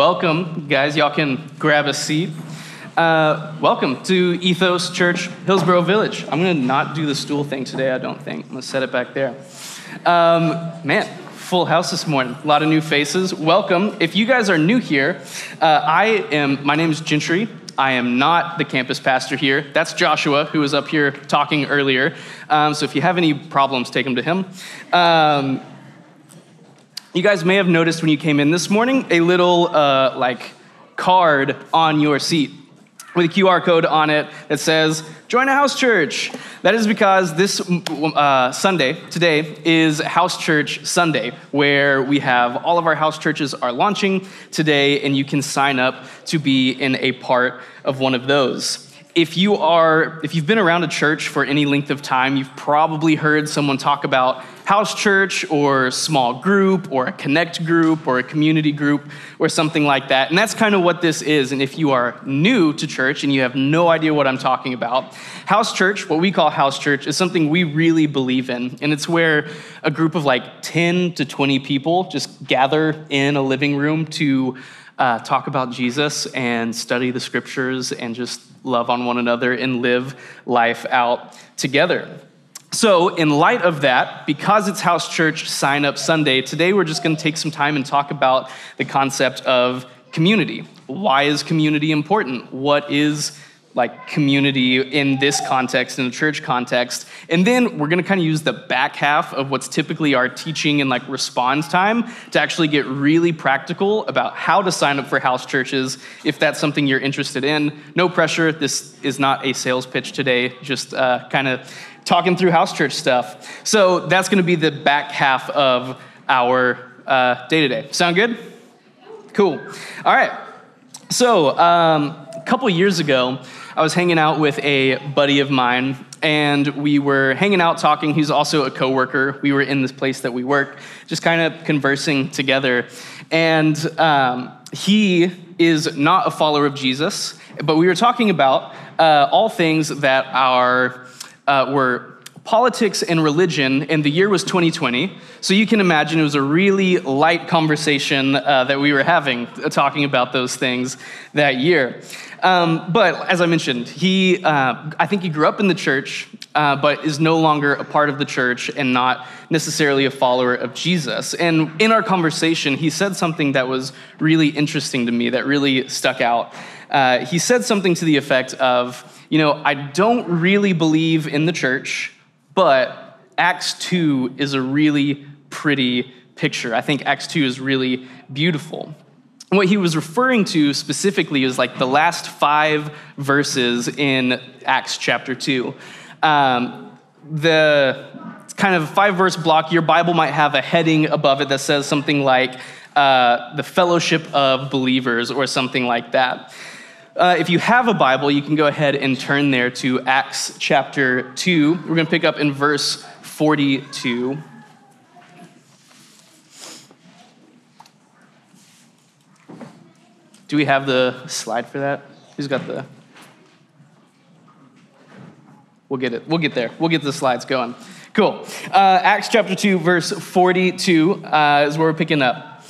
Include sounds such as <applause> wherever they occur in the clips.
Welcome, guys. Y'all can grab a seat. Uh, welcome to Ethos Church, Hillsboro Village. I'm going to not do the stool thing today, I don't think. I'm going to set it back there. Um, man, full house this morning. A lot of new faces. Welcome. If you guys are new here, uh, I am, my name is Gentry. I am not the campus pastor here. That's Joshua, who was up here talking earlier. Um, so if you have any problems, take them to him. Um, you guys may have noticed when you came in this morning a little uh, like card on your seat with a QR code on it that says, Join a house church. That is because this uh, Sunday, today, is House Church Sunday, where we have all of our house churches are launching today, and you can sign up to be in a part of one of those if you are if you've been around a church for any length of time you've probably heard someone talk about house church or small group or a connect group or a community group or something like that. And that's kind of what this is. And if you are new to church and you have no idea what i'm talking about house church what we call house church is something we really believe in. And it's where a group of like 10 to 20 people just gather in a living room to uh, talk about Jesus and study the scriptures and just love on one another and live life out together. So, in light of that, because it's House Church Sign Up Sunday, today we're just going to take some time and talk about the concept of community. Why is community important? What is like community in this context, in the church context. And then we're gonna kind of use the back half of what's typically our teaching and like response time to actually get really practical about how to sign up for house churches if that's something you're interested in. No pressure, this is not a sales pitch today, just uh, kind of talking through house church stuff. So that's gonna be the back half of our day to day. Sound good? Cool. All right. So, um, a couple years ago, I was hanging out with a buddy of mine, and we were hanging out talking. He's also a coworker. We were in this place that we work, just kind of conversing together. And um, he is not a follower of Jesus, but we were talking about uh, all things that are uh, were politics and religion, and the year was 2020. So you can imagine it was a really light conversation uh, that we were having, uh, talking about those things that year. Um, but as I mentioned, he, uh, I think he grew up in the church, uh, but is no longer a part of the church and not necessarily a follower of Jesus. And in our conversation, he said something that was really interesting to me, that really stuck out. Uh, he said something to the effect of, you know, I don't really believe in the church, but Acts 2 is a really pretty picture. I think Acts 2 is really beautiful. what he was referring to specifically is like the last five verses in Acts chapter 2. Um, the kind of five verse block, your Bible might have a heading above it that says something like uh, the fellowship of believers or something like that. Uh, if you have a Bible, you can go ahead and turn there to Acts chapter 2. We're going to pick up in verse 42. Do we have the slide for that? Who's got the? We'll get it. We'll get there. We'll get the slides going. Cool. Uh, Acts chapter 2, verse 42 uh, is where we're picking up.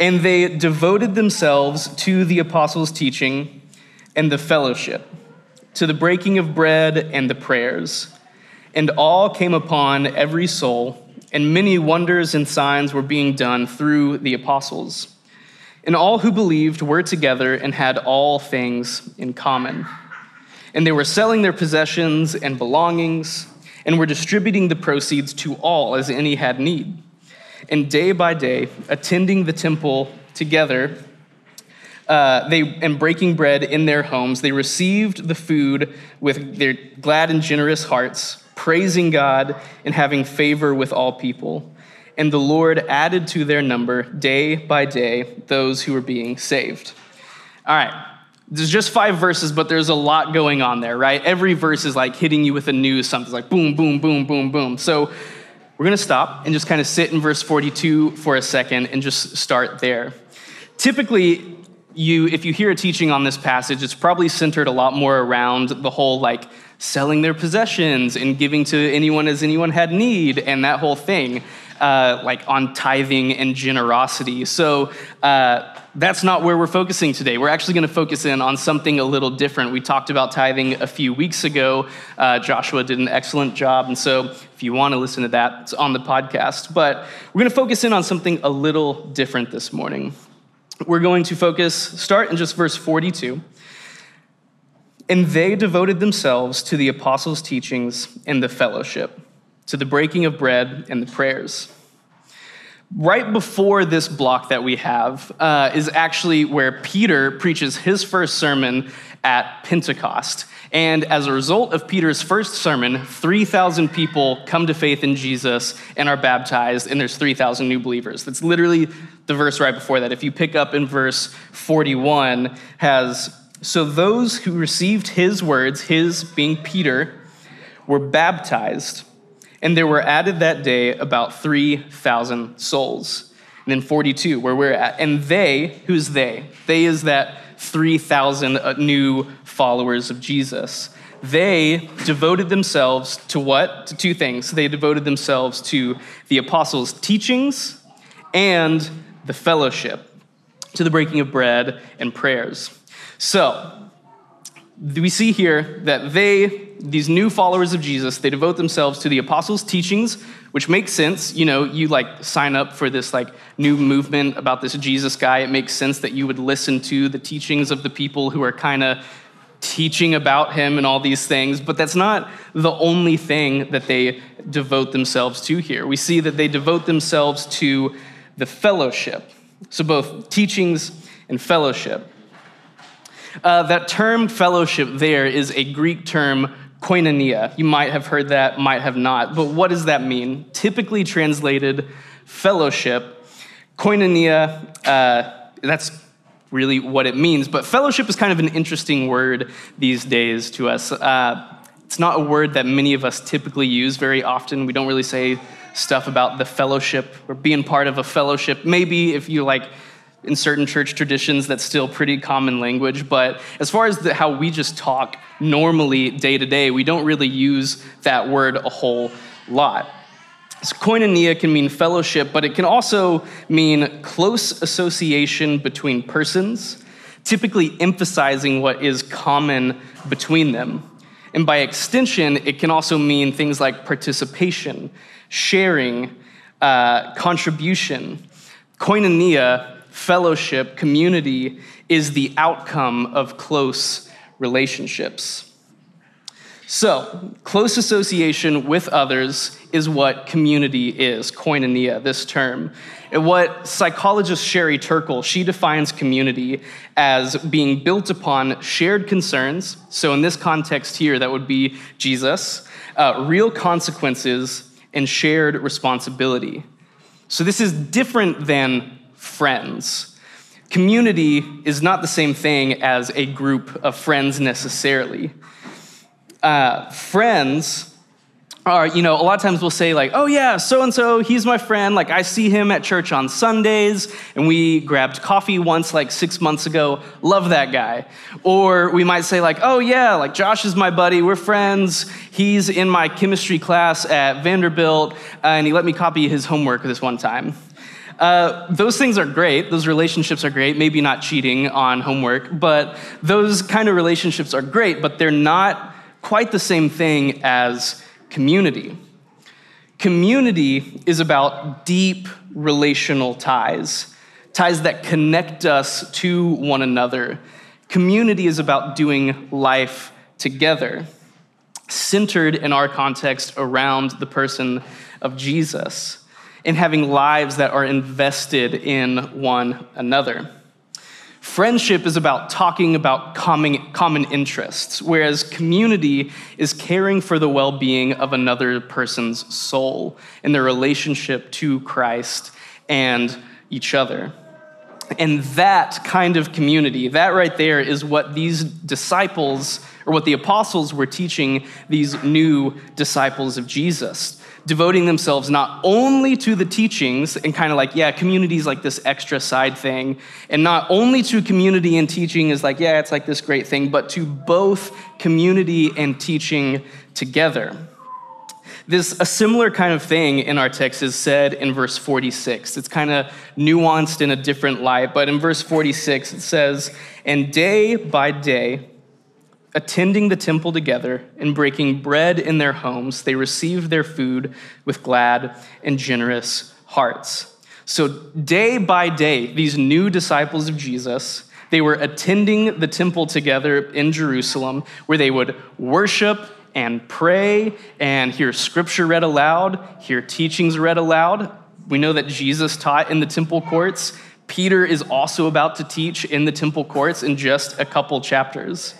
And they devoted themselves to the apostles' teaching and the fellowship, to the breaking of bread and the prayers. And all came upon every soul, and many wonders and signs were being done through the apostles. And all who believed were together and had all things in common. And they were selling their possessions and belongings, and were distributing the proceeds to all as any had need. And day by day, attending the temple together uh, they and breaking bread in their homes, they received the food with their glad and generous hearts, praising God and having favor with all people. And the Lord added to their number day by day those who were being saved. All right. There's just five verses, but there's a lot going on there, right? Every verse is like hitting you with a news, something like boom, boom, boom, boom, boom. So we're going to stop and just kind of sit in verse 42 for a second and just start there. Typically, you if you hear a teaching on this passage it's probably centered a lot more around the whole like selling their possessions and giving to anyone as anyone had need and that whole thing uh, like on tithing and generosity so uh, that's not where we're focusing today. We're actually going to focus in on something a little different. We talked about tithing a few weeks ago. Uh, Joshua did an excellent job. And so if you want to listen to that, it's on the podcast. But we're going to focus in on something a little different this morning. We're going to focus, start in just verse 42. And they devoted themselves to the apostles' teachings and the fellowship, to the breaking of bread and the prayers. Right before this block that we have uh, is actually where Peter preaches his first sermon at Pentecost. And as a result of Peter's first sermon, 3,000 people come to faith in Jesus and are baptized, and there's 3,000 new believers. That's literally the verse right before that. If you pick up in verse 41, has so those who received his words, his being Peter, were baptized, and there were added that day about 3,000 souls. And then 42, where we're at. And they, who's they? They is that 3,000 uh, new followers of Jesus. They devoted themselves to what? To two things. They devoted themselves to the apostles' teachings and the fellowship, to the breaking of bread and prayers. So, we see here that they, these new followers of Jesus, they devote themselves to the apostles' teachings, which makes sense. You know, you like sign up for this like new movement about this Jesus guy. It makes sense that you would listen to the teachings of the people who are kind of teaching about him and all these things, but that's not the only thing that they devote themselves to here. We see that they devote themselves to the fellowship. So, both teachings and fellowship. Uh, that term fellowship there is a Greek term, koinonia. You might have heard that, might have not. But what does that mean? Typically translated fellowship, koinonia, uh, that's really what it means. But fellowship is kind of an interesting word these days to us. Uh, it's not a word that many of us typically use very often. We don't really say stuff about the fellowship or being part of a fellowship. Maybe if you like in certain church traditions that's still pretty common language but as far as the, how we just talk normally day to day we don't really use that word a whole lot. So koinonia can mean fellowship but it can also mean close association between persons typically emphasizing what is common between them. And by extension it can also mean things like participation sharing uh, contribution koinonia fellowship, community is the outcome of close relationships. So, close association with others is what community is, koinonia, this term. And what psychologist Sherry Turkle, she defines community as being built upon shared concerns. So, in this context here, that would be Jesus, uh, real consequences, and shared responsibility. So, this is different than friends. Community is not the same thing as a group of friends necessarily. Uh, friends are, you know, a lot of times we'll say, like, oh yeah, so and so, he's my friend. Like, I see him at church on Sundays, and we grabbed coffee once, like six months ago. Love that guy. Or we might say, like, oh yeah, like Josh is my buddy. We're friends. He's in my chemistry class at Vanderbilt, and he let me copy his homework this one time. Uh, those things are great. Those relationships are great. Maybe not cheating on homework, but those kind of relationships are great, but they're not quite the same thing as community. Community is about deep relational ties, ties that connect us to one another. Community is about doing life together, centered in our context around the person of Jesus and having lives that are invested in one another. Friendship is about talking about common, common interests, whereas community is caring for the well being of another person's soul and their relationship to Christ and each other. And that kind of community, that right there is what these disciples, or what the apostles were teaching these new disciples of Jesus devoting themselves not only to the teachings and kind of like, yeah, community is like this extra side thing, and not only to community and teaching is like, yeah, it's like this great thing, but to both community and teaching together. This a similar kind of thing in our text is said in verse 46. It's kind of nuanced in a different light, but in verse 46 it says, "And day by day attending the temple together and breaking bread in their homes, they received their food with glad and generous hearts." So day by day, these new disciples of Jesus, they were attending the temple together in Jerusalem where they would worship and pray and hear scripture read aloud, hear teachings read aloud. We know that Jesus taught in the temple courts. Peter is also about to teach in the temple courts in just a couple chapters.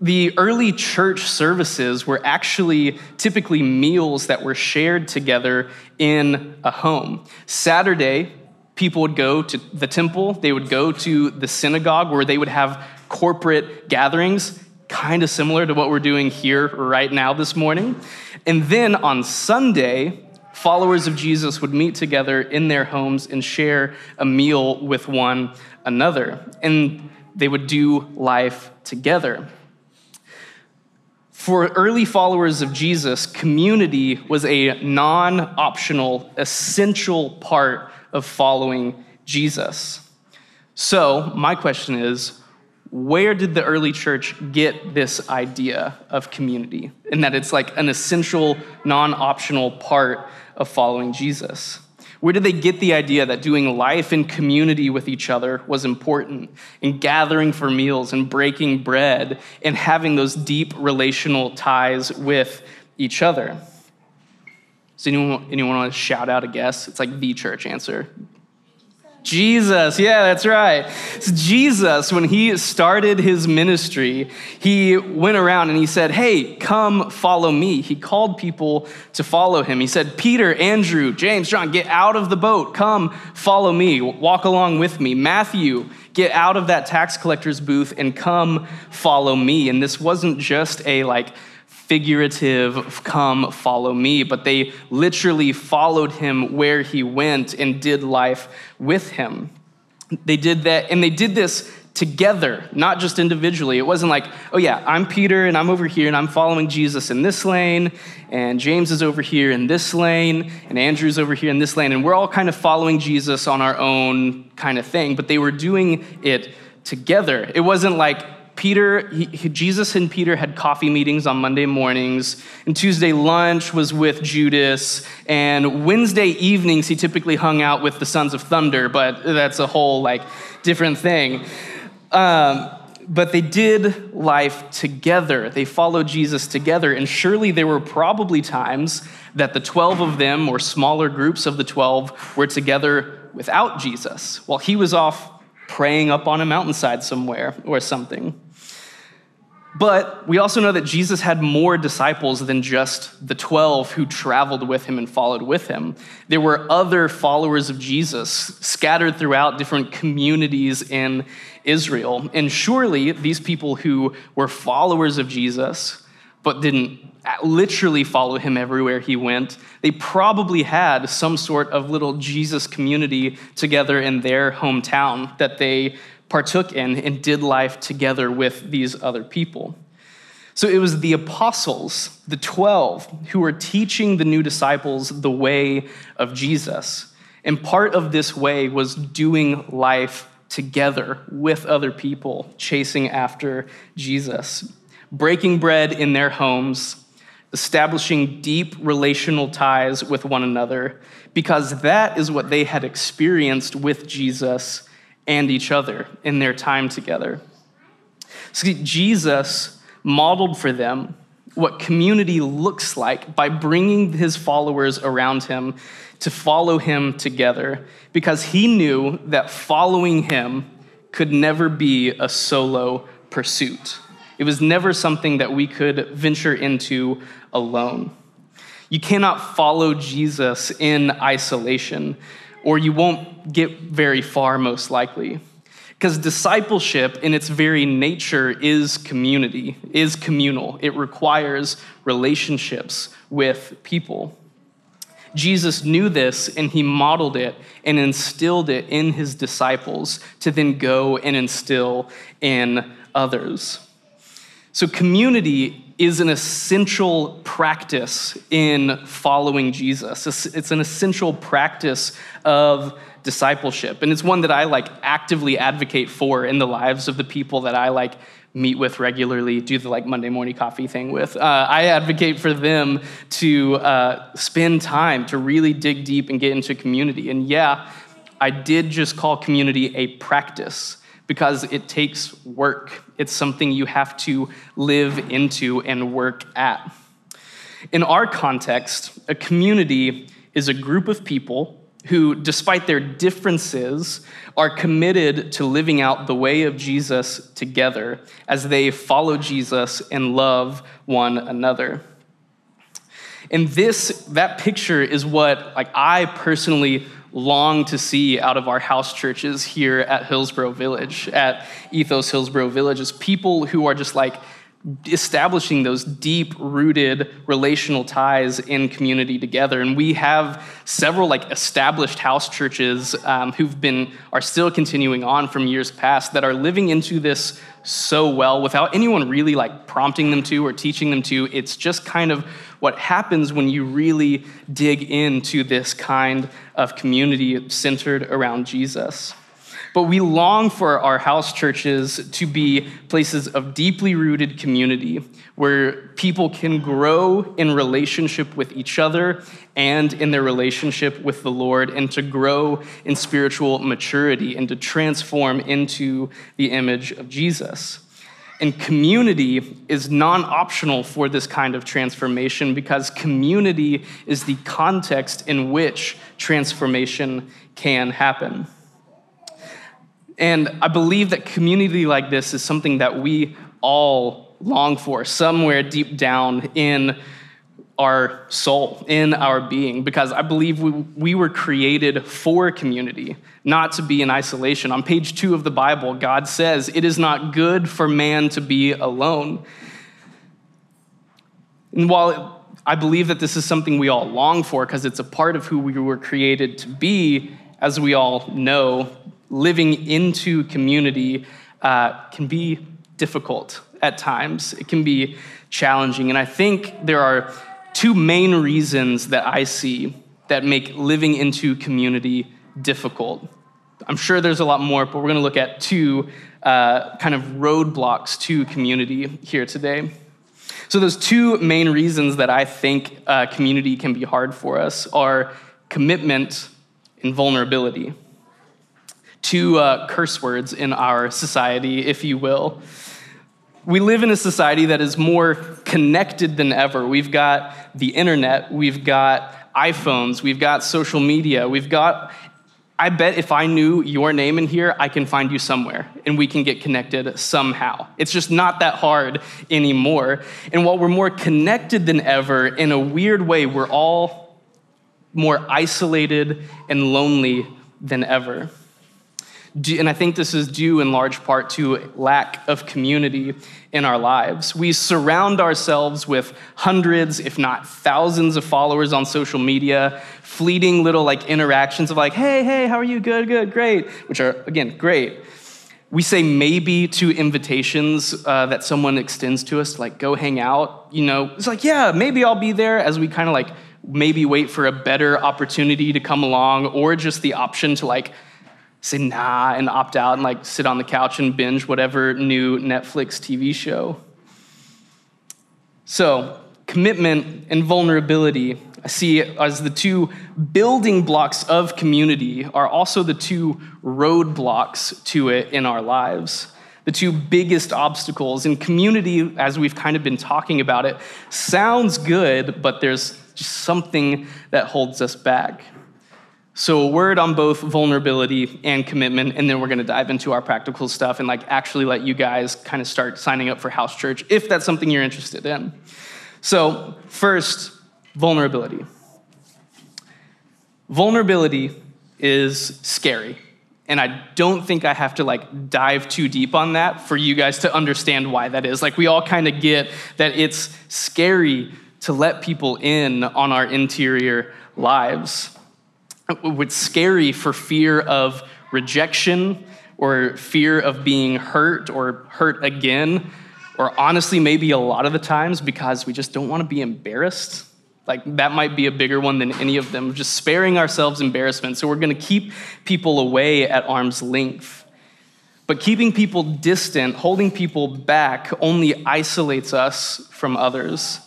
The early church services were actually typically meals that were shared together in a home. Saturday, people would go to the temple, they would go to the synagogue where they would have corporate gatherings kind of similar to what we're doing here right now this morning. And then on Sunday, followers of Jesus would meet together in their homes and share a meal with one another. And they would do life together. For early followers of Jesus, community was a non optional, essential part of following Jesus. So, my question is where did the early church get this idea of community and that it's like an essential, non optional part of following Jesus? Where did they get the idea that doing life in community with each other was important, and gathering for meals and breaking bread and having those deep relational ties with each other? Does anyone, anyone want to shout out a guess? It's like the church answer. Jesus, yeah, that's right. It's Jesus, when he started his ministry, he went around and he said, Hey, come follow me. He called people to follow him. He said, Peter, Andrew, James, John, get out of the boat. Come follow me. Walk along with me. Matthew, get out of that tax collector's booth and come follow me. And this wasn't just a like, figurative, come follow me, but they literally followed him where he went and did life with him. They did that, and they did this together, not just individually. It wasn't like, oh yeah, I'm Peter and I'm over here and I'm following Jesus in this lane, and James is over here in this lane, and Andrew's over here in this lane, and we're all kind of following Jesus on our own kind of thing, but they were doing it together. It wasn't like, Peter, he, Jesus and Peter had coffee meetings on Monday mornings, and Tuesday lunch was with Judas, and Wednesday evenings he typically hung out with the Sons of Thunder, but that's a whole like different thing. Um, but they did life together. They followed Jesus together, and surely there were probably times that the 12 of them, or smaller groups of the 12, were together without Jesus while he was off praying up on a mountainside somewhere or something. But we also know that Jesus had more disciples than just the 12 who traveled with him and followed with him. There were other followers of Jesus scattered throughout different communities in Israel. And surely these people who were followers of Jesus, but didn't literally follow him everywhere he went, they probably had some sort of little Jesus community together in their hometown that they partook in and did life together with these other people. So it was the apostles, the 12, who were teaching the new disciples the way of Jesus. And part of this way was doing life together with other people, chasing after Jesus, breaking bread in their homes, establishing deep relational ties with one another, because that is what they had experienced with Jesus and each other in their time together. See, Jesus modeled for them what community looks like by bringing his followers around him to follow him together because he knew that following him could never be a solo pursuit. It was never something that we could venture into alone. You cannot follow Jesus in isolation or you won't get very far, most likely. Because discipleship, in its very nature, is community, is communal. It requires relationships with people. Jesus knew this and he modeled it and instilled it in his disciples to then go and instill in others. So, community is an essential practice in following Jesus. It's an essential practice of discipleship. And it's one that I like actively advocate for in the lives of the people that I like meet with regularly, do the like Monday morning coffee thing with. Uh, I advocate for them to uh, spend time to really dig deep and get into community. And yeah, I did just call community a practice because it takes work. It's something you have to live into and work at. In our context, a community is a group of people who, despite their differences, are committed to living out the way of Jesus together as they follow Jesus and love one another. And this, that picture is what like I personally long to see out of our house churches here at Hillsboro Village, at Ethos Hillsboro Village, is people who are just like establishing those deep rooted relational ties in community together. And we have several like established house churches um, who've been are still continuing on from years past that are living into this so well without anyone really like prompting them to or teaching them to. It's just kind of what happens when you really dig into this kind of community centered around jesus but we long for our house churches to be places of deeply rooted community where people can grow in relationship with each other and in their relationship with the Lord, and to grow in spiritual maturity and to transform into the image of Jesus. And community is non optional for this kind of transformation because community is the context in which transformation can happen. And I believe that community like this is something that we all long for somewhere deep down in our soul, in our being, because I believe we, we were created for community, not to be in isolation. On page two of the Bible, God says, It is not good for man to be alone. And while I believe that this is something we all long for because it's a part of who we were created to be, as we all know, living into community uh, can be difficult at times. It can be challenging. And I think there are two main reasons that I see that make living into community difficult. I'm sure there's a lot more, but we're going to look at two uh, kind of roadblocks to community here today. So, those two main reasons that I think uh, community can be hard for us are commitment and vulnerability two uh, curse words in our society, if you will. We live in a society that is more connected than ever. We've got the internet, we've got iPhones, we've got social media, we've got I bet if I knew your name in here, I can find you somewhere and we can get connected somehow. It's just not that hard anymore. And while we're more connected than ever, in a weird way, we're all more isolated and lonely than ever and I think this is due in large part to lack of community in our lives. We surround ourselves with hundreds, if not thousands, of followers on social media, fleeting little like interactions of like, hey, hey, how are you? Good, good, great, which are, again, great. We say maybe to invitations uh, that someone extends to us, like go hang out. You know, it's like, yeah, maybe I'll be there as we kind of like maybe wait for a better opportunity to come along or just the option to like say nah and opt out and like sit on the couch and binge whatever new Netflix TV show. So, commitment and vulnerability, I see as the two building blocks of community, are also the two roadblocks to it in our lives. The two biggest obstacles in community, as we've kind of been talking about it, sounds good, but there's just something that holds us back. So, a word on both vulnerability and commitment, and then we're going to dive into our practical stuff and like actually let you guys kind of start signing up for house church if that's something you're interested in. So, first, vulnerability. Vulnerability is scary. And I don't think I have to like dive too deep on that for you guys to understand why that is. Like we all kind of get that it's scary to let people in on our interior lives what's scary for fear of rejection or fear of being hurt or hurt again or honestly, maybe a lot of the times because we just don't want to be embarrassed. Like, that might be a bigger one than any of them, just sparing ourselves embarrassment. So, we're going to keep people away at arm's length. But keeping people distant, holding people back, only isolates us from others.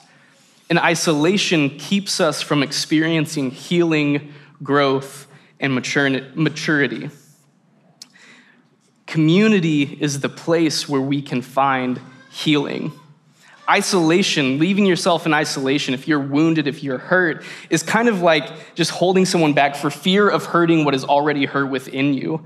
And isolation keeps us from experiencing healing, growth, and maturity. Community is the place where we can find healing. Isolation, leaving yourself in isolation, if you're wounded, if you're hurt, is kind of like just holding someone back for fear of hurting what is already hurt within you.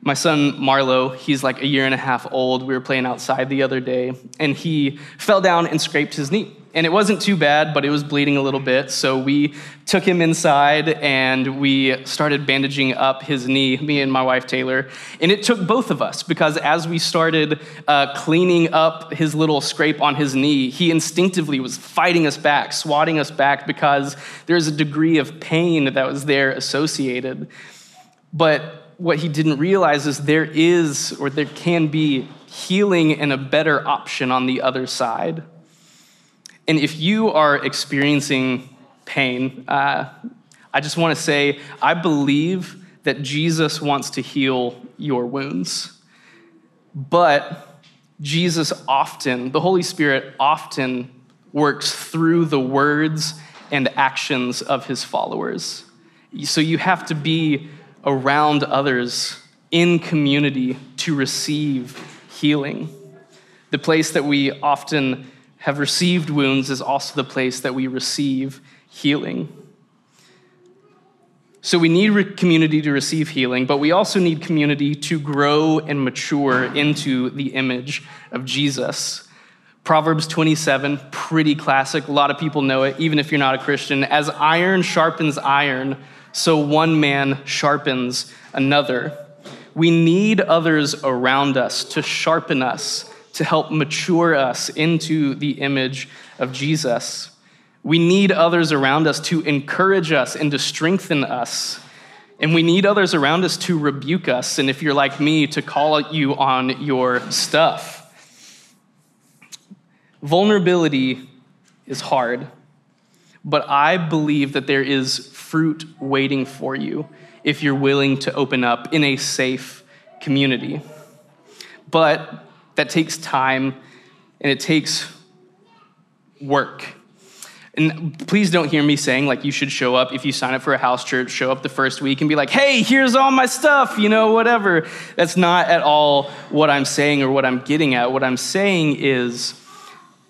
My son Marlo, he's like a year and a half old. We were playing outside the other day, and he fell down and scraped his knee. And it wasn't too bad, but it was bleeding a little bit. So we took him inside and we started bandaging up his knee, me and my wife Taylor. And it took both of us because as we started uh, cleaning up his little scrape on his knee, he instinctively was fighting us back, swatting us back because there's a degree of pain that was there associated. But what he didn't realize is there is, or there can be, healing and a better option on the other side. And if you are experiencing pain, uh, I just want to say I believe that Jesus wants to heal your wounds. But Jesus often, the Holy Spirit often works through the words and actions of his followers. So you have to be around others in community to receive healing. The place that we often have received wounds is also the place that we receive healing. So we need community to receive healing, but we also need community to grow and mature into the image of Jesus. Proverbs 27, pretty classic. A lot of people know it, even if you're not a Christian. As iron sharpens iron, so one man sharpens another. We need others around us to sharpen us to help mature us into the image of Jesus. We need others around us to encourage us and to strengthen us. And we need others around us to rebuke us. And if you're like me, to call you on your stuff. Vulnerability is hard, but I believe that there is fruit waiting for you if you're willing to open up in a safe community. But that takes time and it takes work. And please don't hear me saying like you should show up if you sign up for a house church, show up the first week and be like, hey, here's all my stuff, you know, whatever. That's not at all what I'm saying or what I'm getting at. What I'm saying is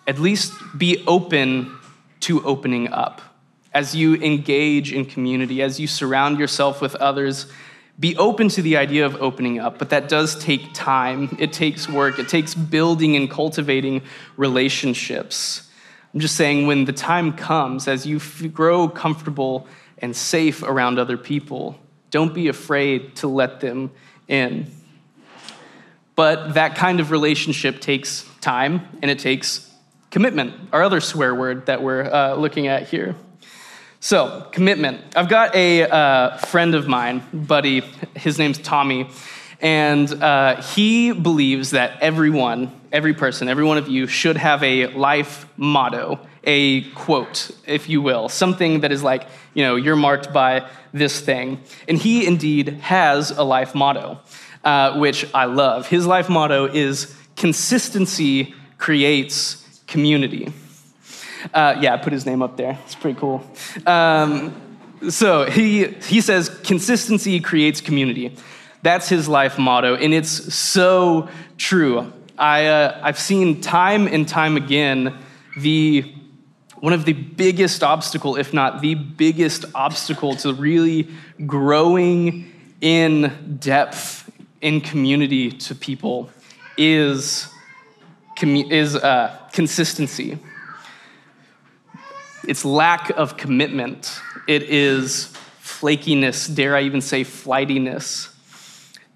at least be open to opening up. As you engage in community, as you surround yourself with others be open to the idea of opening up, but that does take time. It takes work. It takes building and cultivating relationships. I'm just saying, when the time comes, as you grow comfortable and safe around other people, don't be afraid to let them in. But that kind of relationship takes time and it takes commitment, our other swear word that we're uh, looking at here. So, commitment. I've got a uh, friend of mine, buddy, his name's Tommy, and uh, he believes that everyone, every person, every one of you should have a life motto, a quote, if you will, something that is like, you know, you're marked by this thing. And he indeed has a life motto, uh, which I love. His life motto is consistency creates community. Uh, yeah, I put his name up there. It's pretty cool. Um, so he, he says, consistency creates community. That's his life motto, and it's so true. I, uh, I've seen time and time again the one of the biggest obstacle, if not the biggest obstacle to really growing in depth in community to people is, is uh, consistency. It's lack of commitment. It is flakiness, dare I even say flightiness.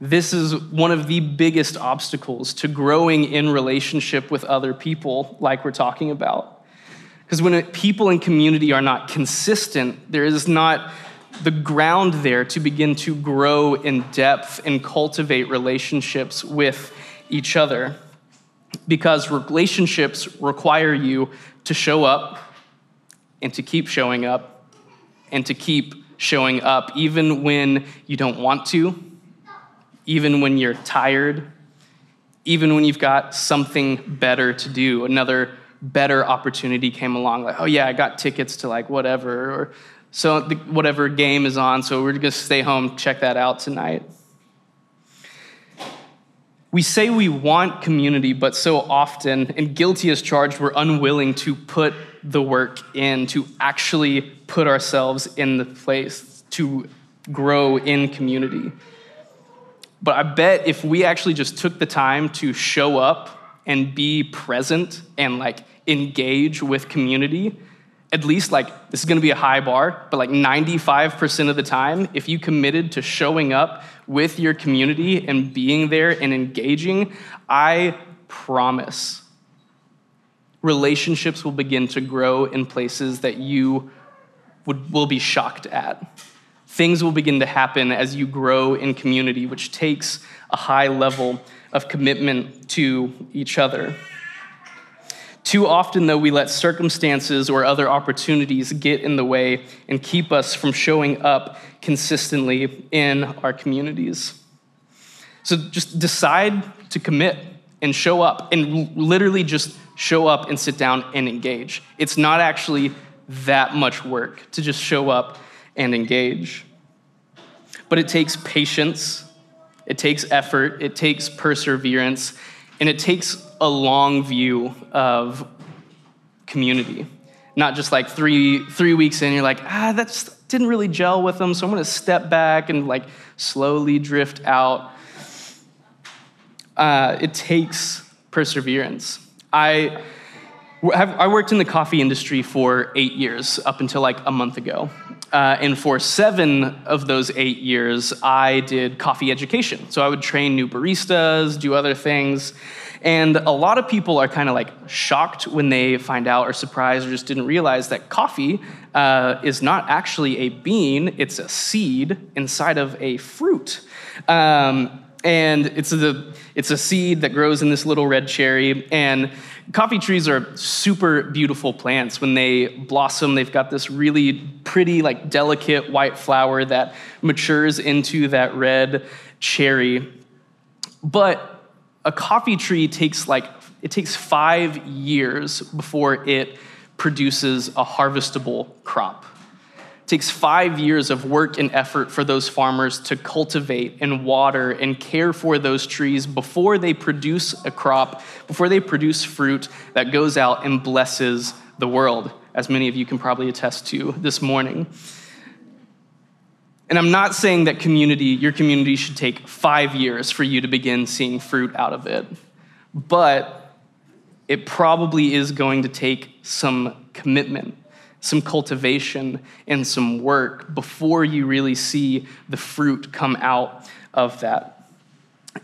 This is one of the biggest obstacles to growing in relationship with other people, like we're talking about. Because when people in community are not consistent, there is not the ground there to begin to grow in depth and cultivate relationships with each other. because relationships require you to show up and to keep showing up and to keep showing up even when you don't want to, even when you're tired, even when you've got something better to do, another better opportunity came along, like, oh yeah, I got tickets to like whatever, or so the, whatever game is on, so we're gonna stay home, check that out tonight. We say we want community, but so often, and guilty as charged, we're unwilling to put the work in, to actually put ourselves in the place to grow in community. But I bet if we actually just took the time to show up and be present and like engage with community, at least like this is going to be a high bar, but like 95% of the time, if you committed to showing up with your community and being there and engaging, I promise relationships will begin to grow in places that you would, will be shocked at. Things will begin to happen as you grow in community, which takes a high level of commitment to each other. Too often, though, we let circumstances or other opportunities get in the way and keep us from showing up consistently in our communities. So just decide to commit and show up and literally just show up and sit down and engage. It's not actually that much work to just show up and engage. But it takes patience, it takes effort, it takes perseverance, and it takes a long view of community. Not just like three, three weeks in, you're like, ah, that didn't really gel with them, so I'm gonna step back and like slowly drift out. Uh, it takes perseverance. I, I worked in the coffee industry for eight years, up until like a month ago. Uh, and for seven of those eight years, I did coffee education. So I would train new baristas, do other things. And a lot of people are kind of like shocked when they find out or surprised or just didn't realize that coffee uh, is not actually a bean, it's a seed inside of a fruit. Um, and it's a, it's a seed that grows in this little red cherry. And coffee trees are super beautiful plants. When they blossom, they've got this really pretty, like delicate white flower that matures into that red cherry. But a coffee tree takes like it takes five years before it produces a harvestable crop. It takes five years of work and effort for those farmers to cultivate and water and care for those trees before they produce a crop, before they produce fruit that goes out and blesses the world, as many of you can probably attest to this morning. And I'm not saying that community, your community should take five years for you to begin seeing fruit out of it. But it probably is going to take some commitment, some cultivation, and some work before you really see the fruit come out of that.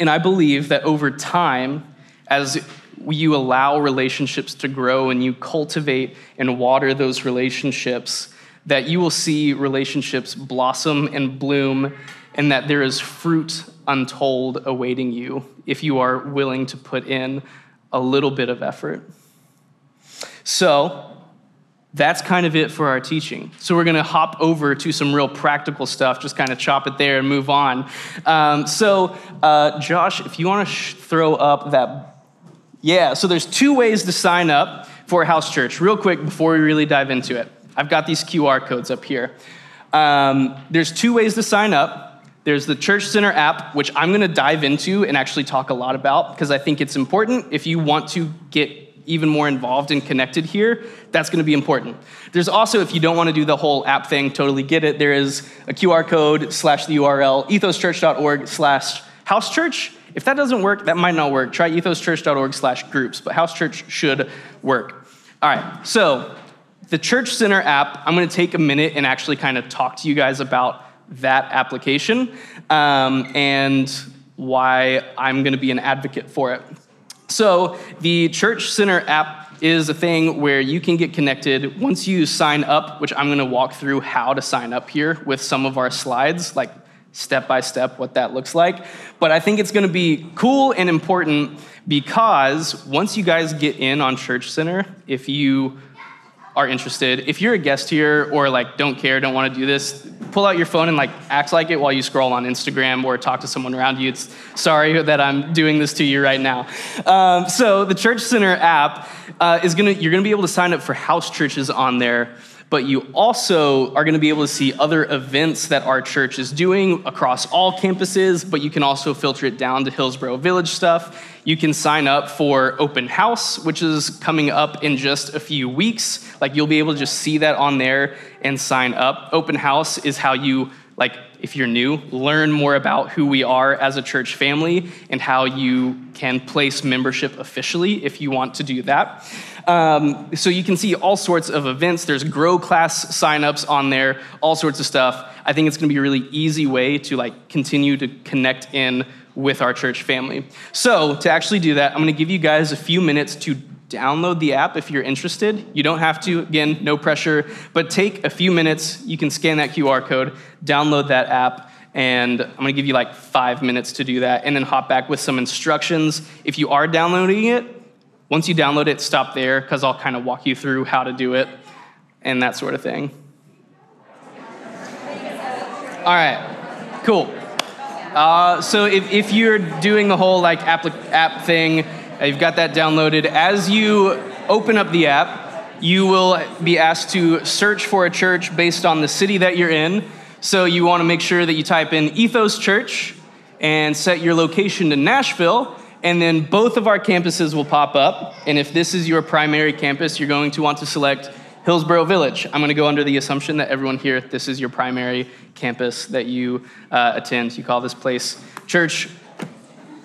And I believe that over time, as you allow relationships to grow and you cultivate and water those relationships, that you will see relationships blossom and bloom, and that there is fruit untold awaiting you if you are willing to put in a little bit of effort. So, that's kind of it for our teaching. So, we're going to hop over to some real practical stuff, just kind of chop it there and move on. Um, so, uh, Josh, if you want to sh- throw up that. Yeah, so there's two ways to sign up for House Church, real quick before we really dive into it. I've got these QR codes up here. Um, there's two ways to sign up. There's the Church Center app, which I'm going to dive into and actually talk a lot about because I think it's important. If you want to get even more involved and connected here, that's going to be important. There's also, if you don't want to do the whole app thing, totally get it. There is a QR code slash the URL ethoschurch.org slash housechurch. If that doesn't work, that might not work. Try ethoschurch.org slash groups, but house church should work. All right, so the Church Center app, I'm going to take a minute and actually kind of talk to you guys about that application um, and why I'm going to be an advocate for it. So, the Church Center app is a thing where you can get connected once you sign up, which I'm going to walk through how to sign up here with some of our slides. Like, step by step what that looks like. But I think it's going to be cool and important because once you guys get in on Church Center, if you are interested, if you're a guest here or like don't care, don't want to do this, pull out your phone and like act like it while you scroll on Instagram or talk to someone around you. It's sorry that I'm doing this to you right now. Um, so the Church Center app uh, is gonna you're gonna be able to sign up for house churches on there but you also are going to be able to see other events that our church is doing across all campuses, but you can also filter it down to Hillsboro Village stuff. You can sign up for Open House, which is coming up in just a few weeks. Like you'll be able to just see that on there and sign up. Open House is how you like if you're new, learn more about who we are as a church family and how you can place membership officially if you want to do that. Um, so you can see all sorts of events. There's grow class signups on there, all sorts of stuff. I think it's going to be a really easy way to like continue to connect in with our church family. So to actually do that, I'm going to give you guys a few minutes to download the app if you're interested. You don't have to, again, no pressure, but take a few minutes. You can scan that QR code, download that app, and I'm gonna give you like five minutes to do that, and then hop back with some instructions. If you are downloading it, once you download it, stop there, because I'll kind of walk you through how to do it and that sort of thing. All right, cool. Uh, so if, if you're doing the whole like app, app thing, You've got that downloaded. As you open up the app, you will be asked to search for a church based on the city that you're in. So you want to make sure that you type in Ethos Church and set your location to Nashville. And then both of our campuses will pop up. And if this is your primary campus, you're going to want to select Hillsboro Village. I'm going to go under the assumption that everyone here, this is your primary campus that you uh, attend. You call this place church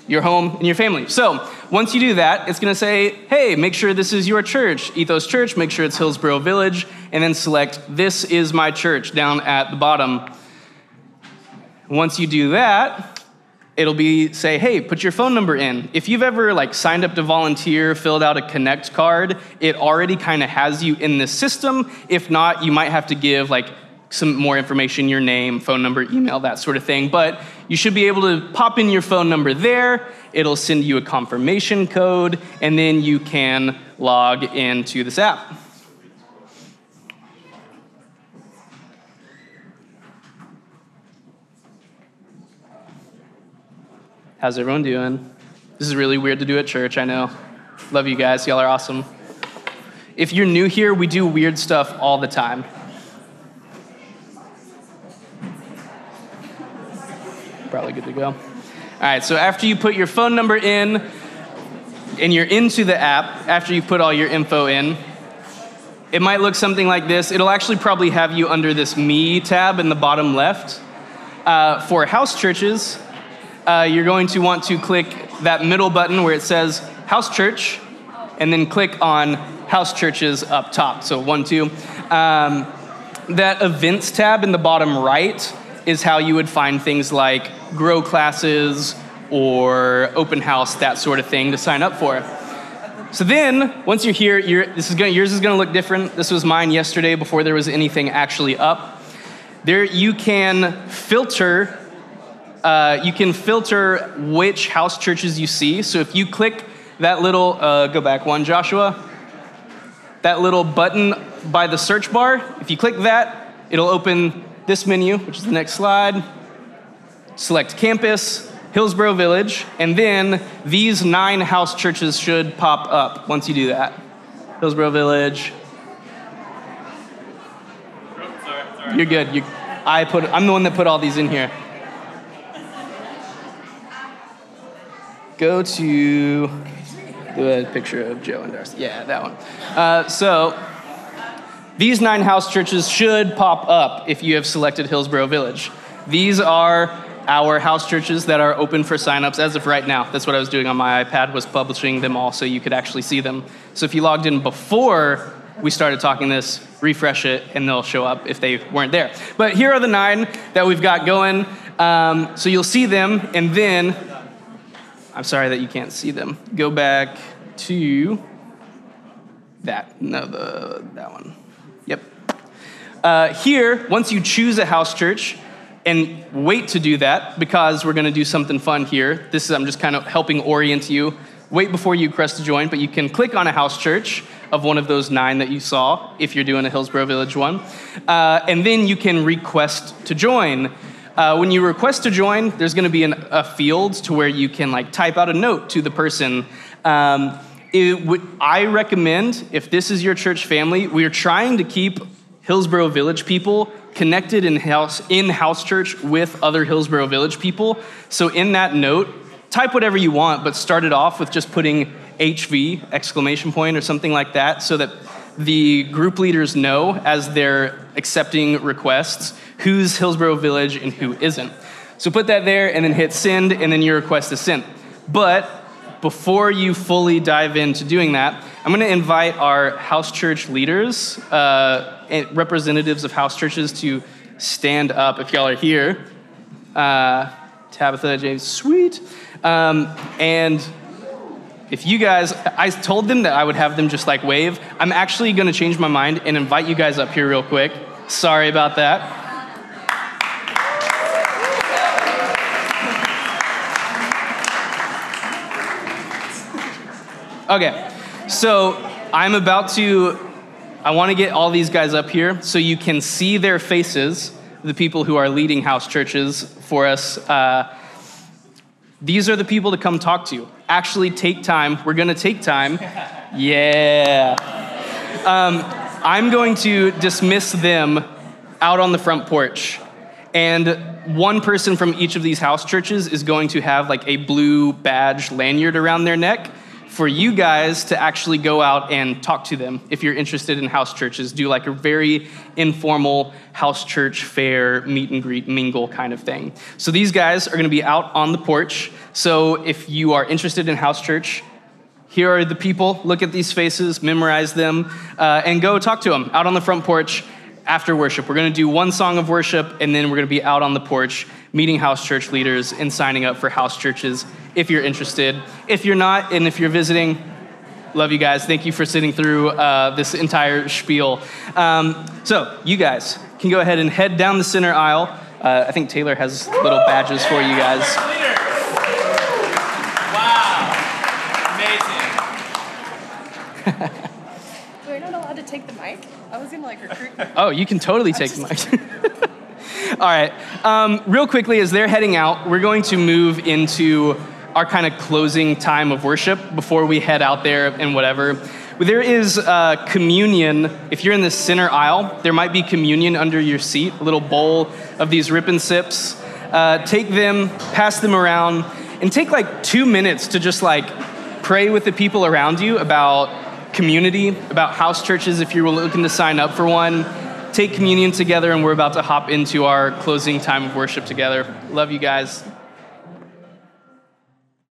your home, and your family. So once you do that, it's going to say, hey, make sure this is your church, Ethos Church, make sure it's Hillsboro Village, and then select this is my church down at the bottom. Once you do that, it'll be say, hey, put your phone number in. If you've ever like signed up to volunteer, filled out a connect card, it already kind of has you in the system. If not, you might have to give like some more information, your name, phone number, email, that sort of thing. But you should be able to pop in your phone number there. It'll send you a confirmation code, and then you can log into this app. How's everyone doing? This is really weird to do at church, I know. Love you guys, y'all are awesome. If you're new here, we do weird stuff all the time. Probably good to go. All right, so after you put your phone number in and you're into the app, after you put all your info in, it might look something like this. It'll actually probably have you under this Me tab in the bottom left. Uh, for house churches, uh, you're going to want to click that middle button where it says House Church, and then click on House Churches up top. So one, two. Um, that Events tab in the bottom right is how you would find things like grow classes or open house, that sort of thing to sign up for. So then, once you're here, this is gonna, yours is going to look different. This was mine yesterday before there was anything actually up. There, you can filter. Uh, you can filter which house churches you see. So if you click that little, uh, go back one, Joshua, that little button by the search bar, if you click that, it'll open this menu, which is the next slide, select campus, Hillsboro Village, and then these nine house churches should pop up once you do that. Hillsboro Village. You're good. You, I put, I'm the one that put all these in here. Go to a picture of Joe and Darcy. Yeah, that one. Uh, so these nine house churches should pop up if you have selected Hillsboro Village. These are our house churches that are open for signups as of right now. That's what I was doing on my iPad was publishing them all so you could actually see them. So if you logged in before we started talking this, refresh it and they'll show up if they weren't there. But here are the nine that we've got going. Um, so you'll see them and then I'm sorry that you can't see them. Go back to that. No, the that one. Uh, here, once you choose a house church, and wait to do that because we're going to do something fun here. This is, I'm just kind of helping orient you. Wait before you request to join, but you can click on a house church of one of those nine that you saw if you're doing a Hillsboro Village one. Uh, and then you can request to join. Uh, when you request to join, there's going to be an, a field to where you can like type out a note to the person. Um, I recommend if this is your church family, we are trying to keep Hillsboro Village people connected in house in house church with other Hillsboro Village people. So in that note, type whatever you want, but start it off with just putting HV exclamation point or something like that, so that the group leaders know as they're accepting requests who's Hillsboro Village and who isn't. So put that there and then hit send, and then your request is sent. But before you fully dive into doing that, I'm going to invite our house church leaders, uh, representatives of house churches, to stand up if y'all are here. Uh, Tabitha, James, sweet. Um, and if you guys, I told them that I would have them just like wave. I'm actually going to change my mind and invite you guys up here real quick. Sorry about that. Okay, so I'm about to, I want to get all these guys up here so you can see their faces, the people who are leading house churches for us. Uh, these are the people to come talk to. Actually, take time. We're going to take time. <laughs> Yeah. Um, I'm going to dismiss them out on the front porch. And one person from each of these house churches is going to have like a blue badge lanyard around their neck for you guys to actually go out and talk to them if you're interested in house churches. Do like a very informal house church fair, meet and greet, mingle kind of thing. So these guys are going to be out on the porch. So if you are interested in house church, here are the people. Look at these faces, memorize them, uh, and go talk to them out on the front porch after worship. We're going to do one song of worship, and then we're going to be out on the porch meeting house church leaders and signing up for house churches if you're interested. If you're not, and if you're visiting, love you guys. Thank you for sitting through uh, this entire spiel. Um, so, you guys can go ahead and head down the center aisle. Uh, I think Taylor has little badges for you guys. Wow, amazing. <laughs> We're not allowed to take the mic. I was gonna like recruit. Oh, you can totally take mic. <laughs> All right. Um, real quickly, as they're heading out, we're going to move into our kind of closing time of worship before we head out there and whatever. There is uh, communion. If you're in the center aisle, there might be communion under your seat, a little bowl of these rip and sips. Uh, take them, pass them around, and take like two minutes to just like pray with the people around you about community, about house churches if you're looking to sign up for one take communion together, and we're about to hop into our closing time of worship together. Love you guys.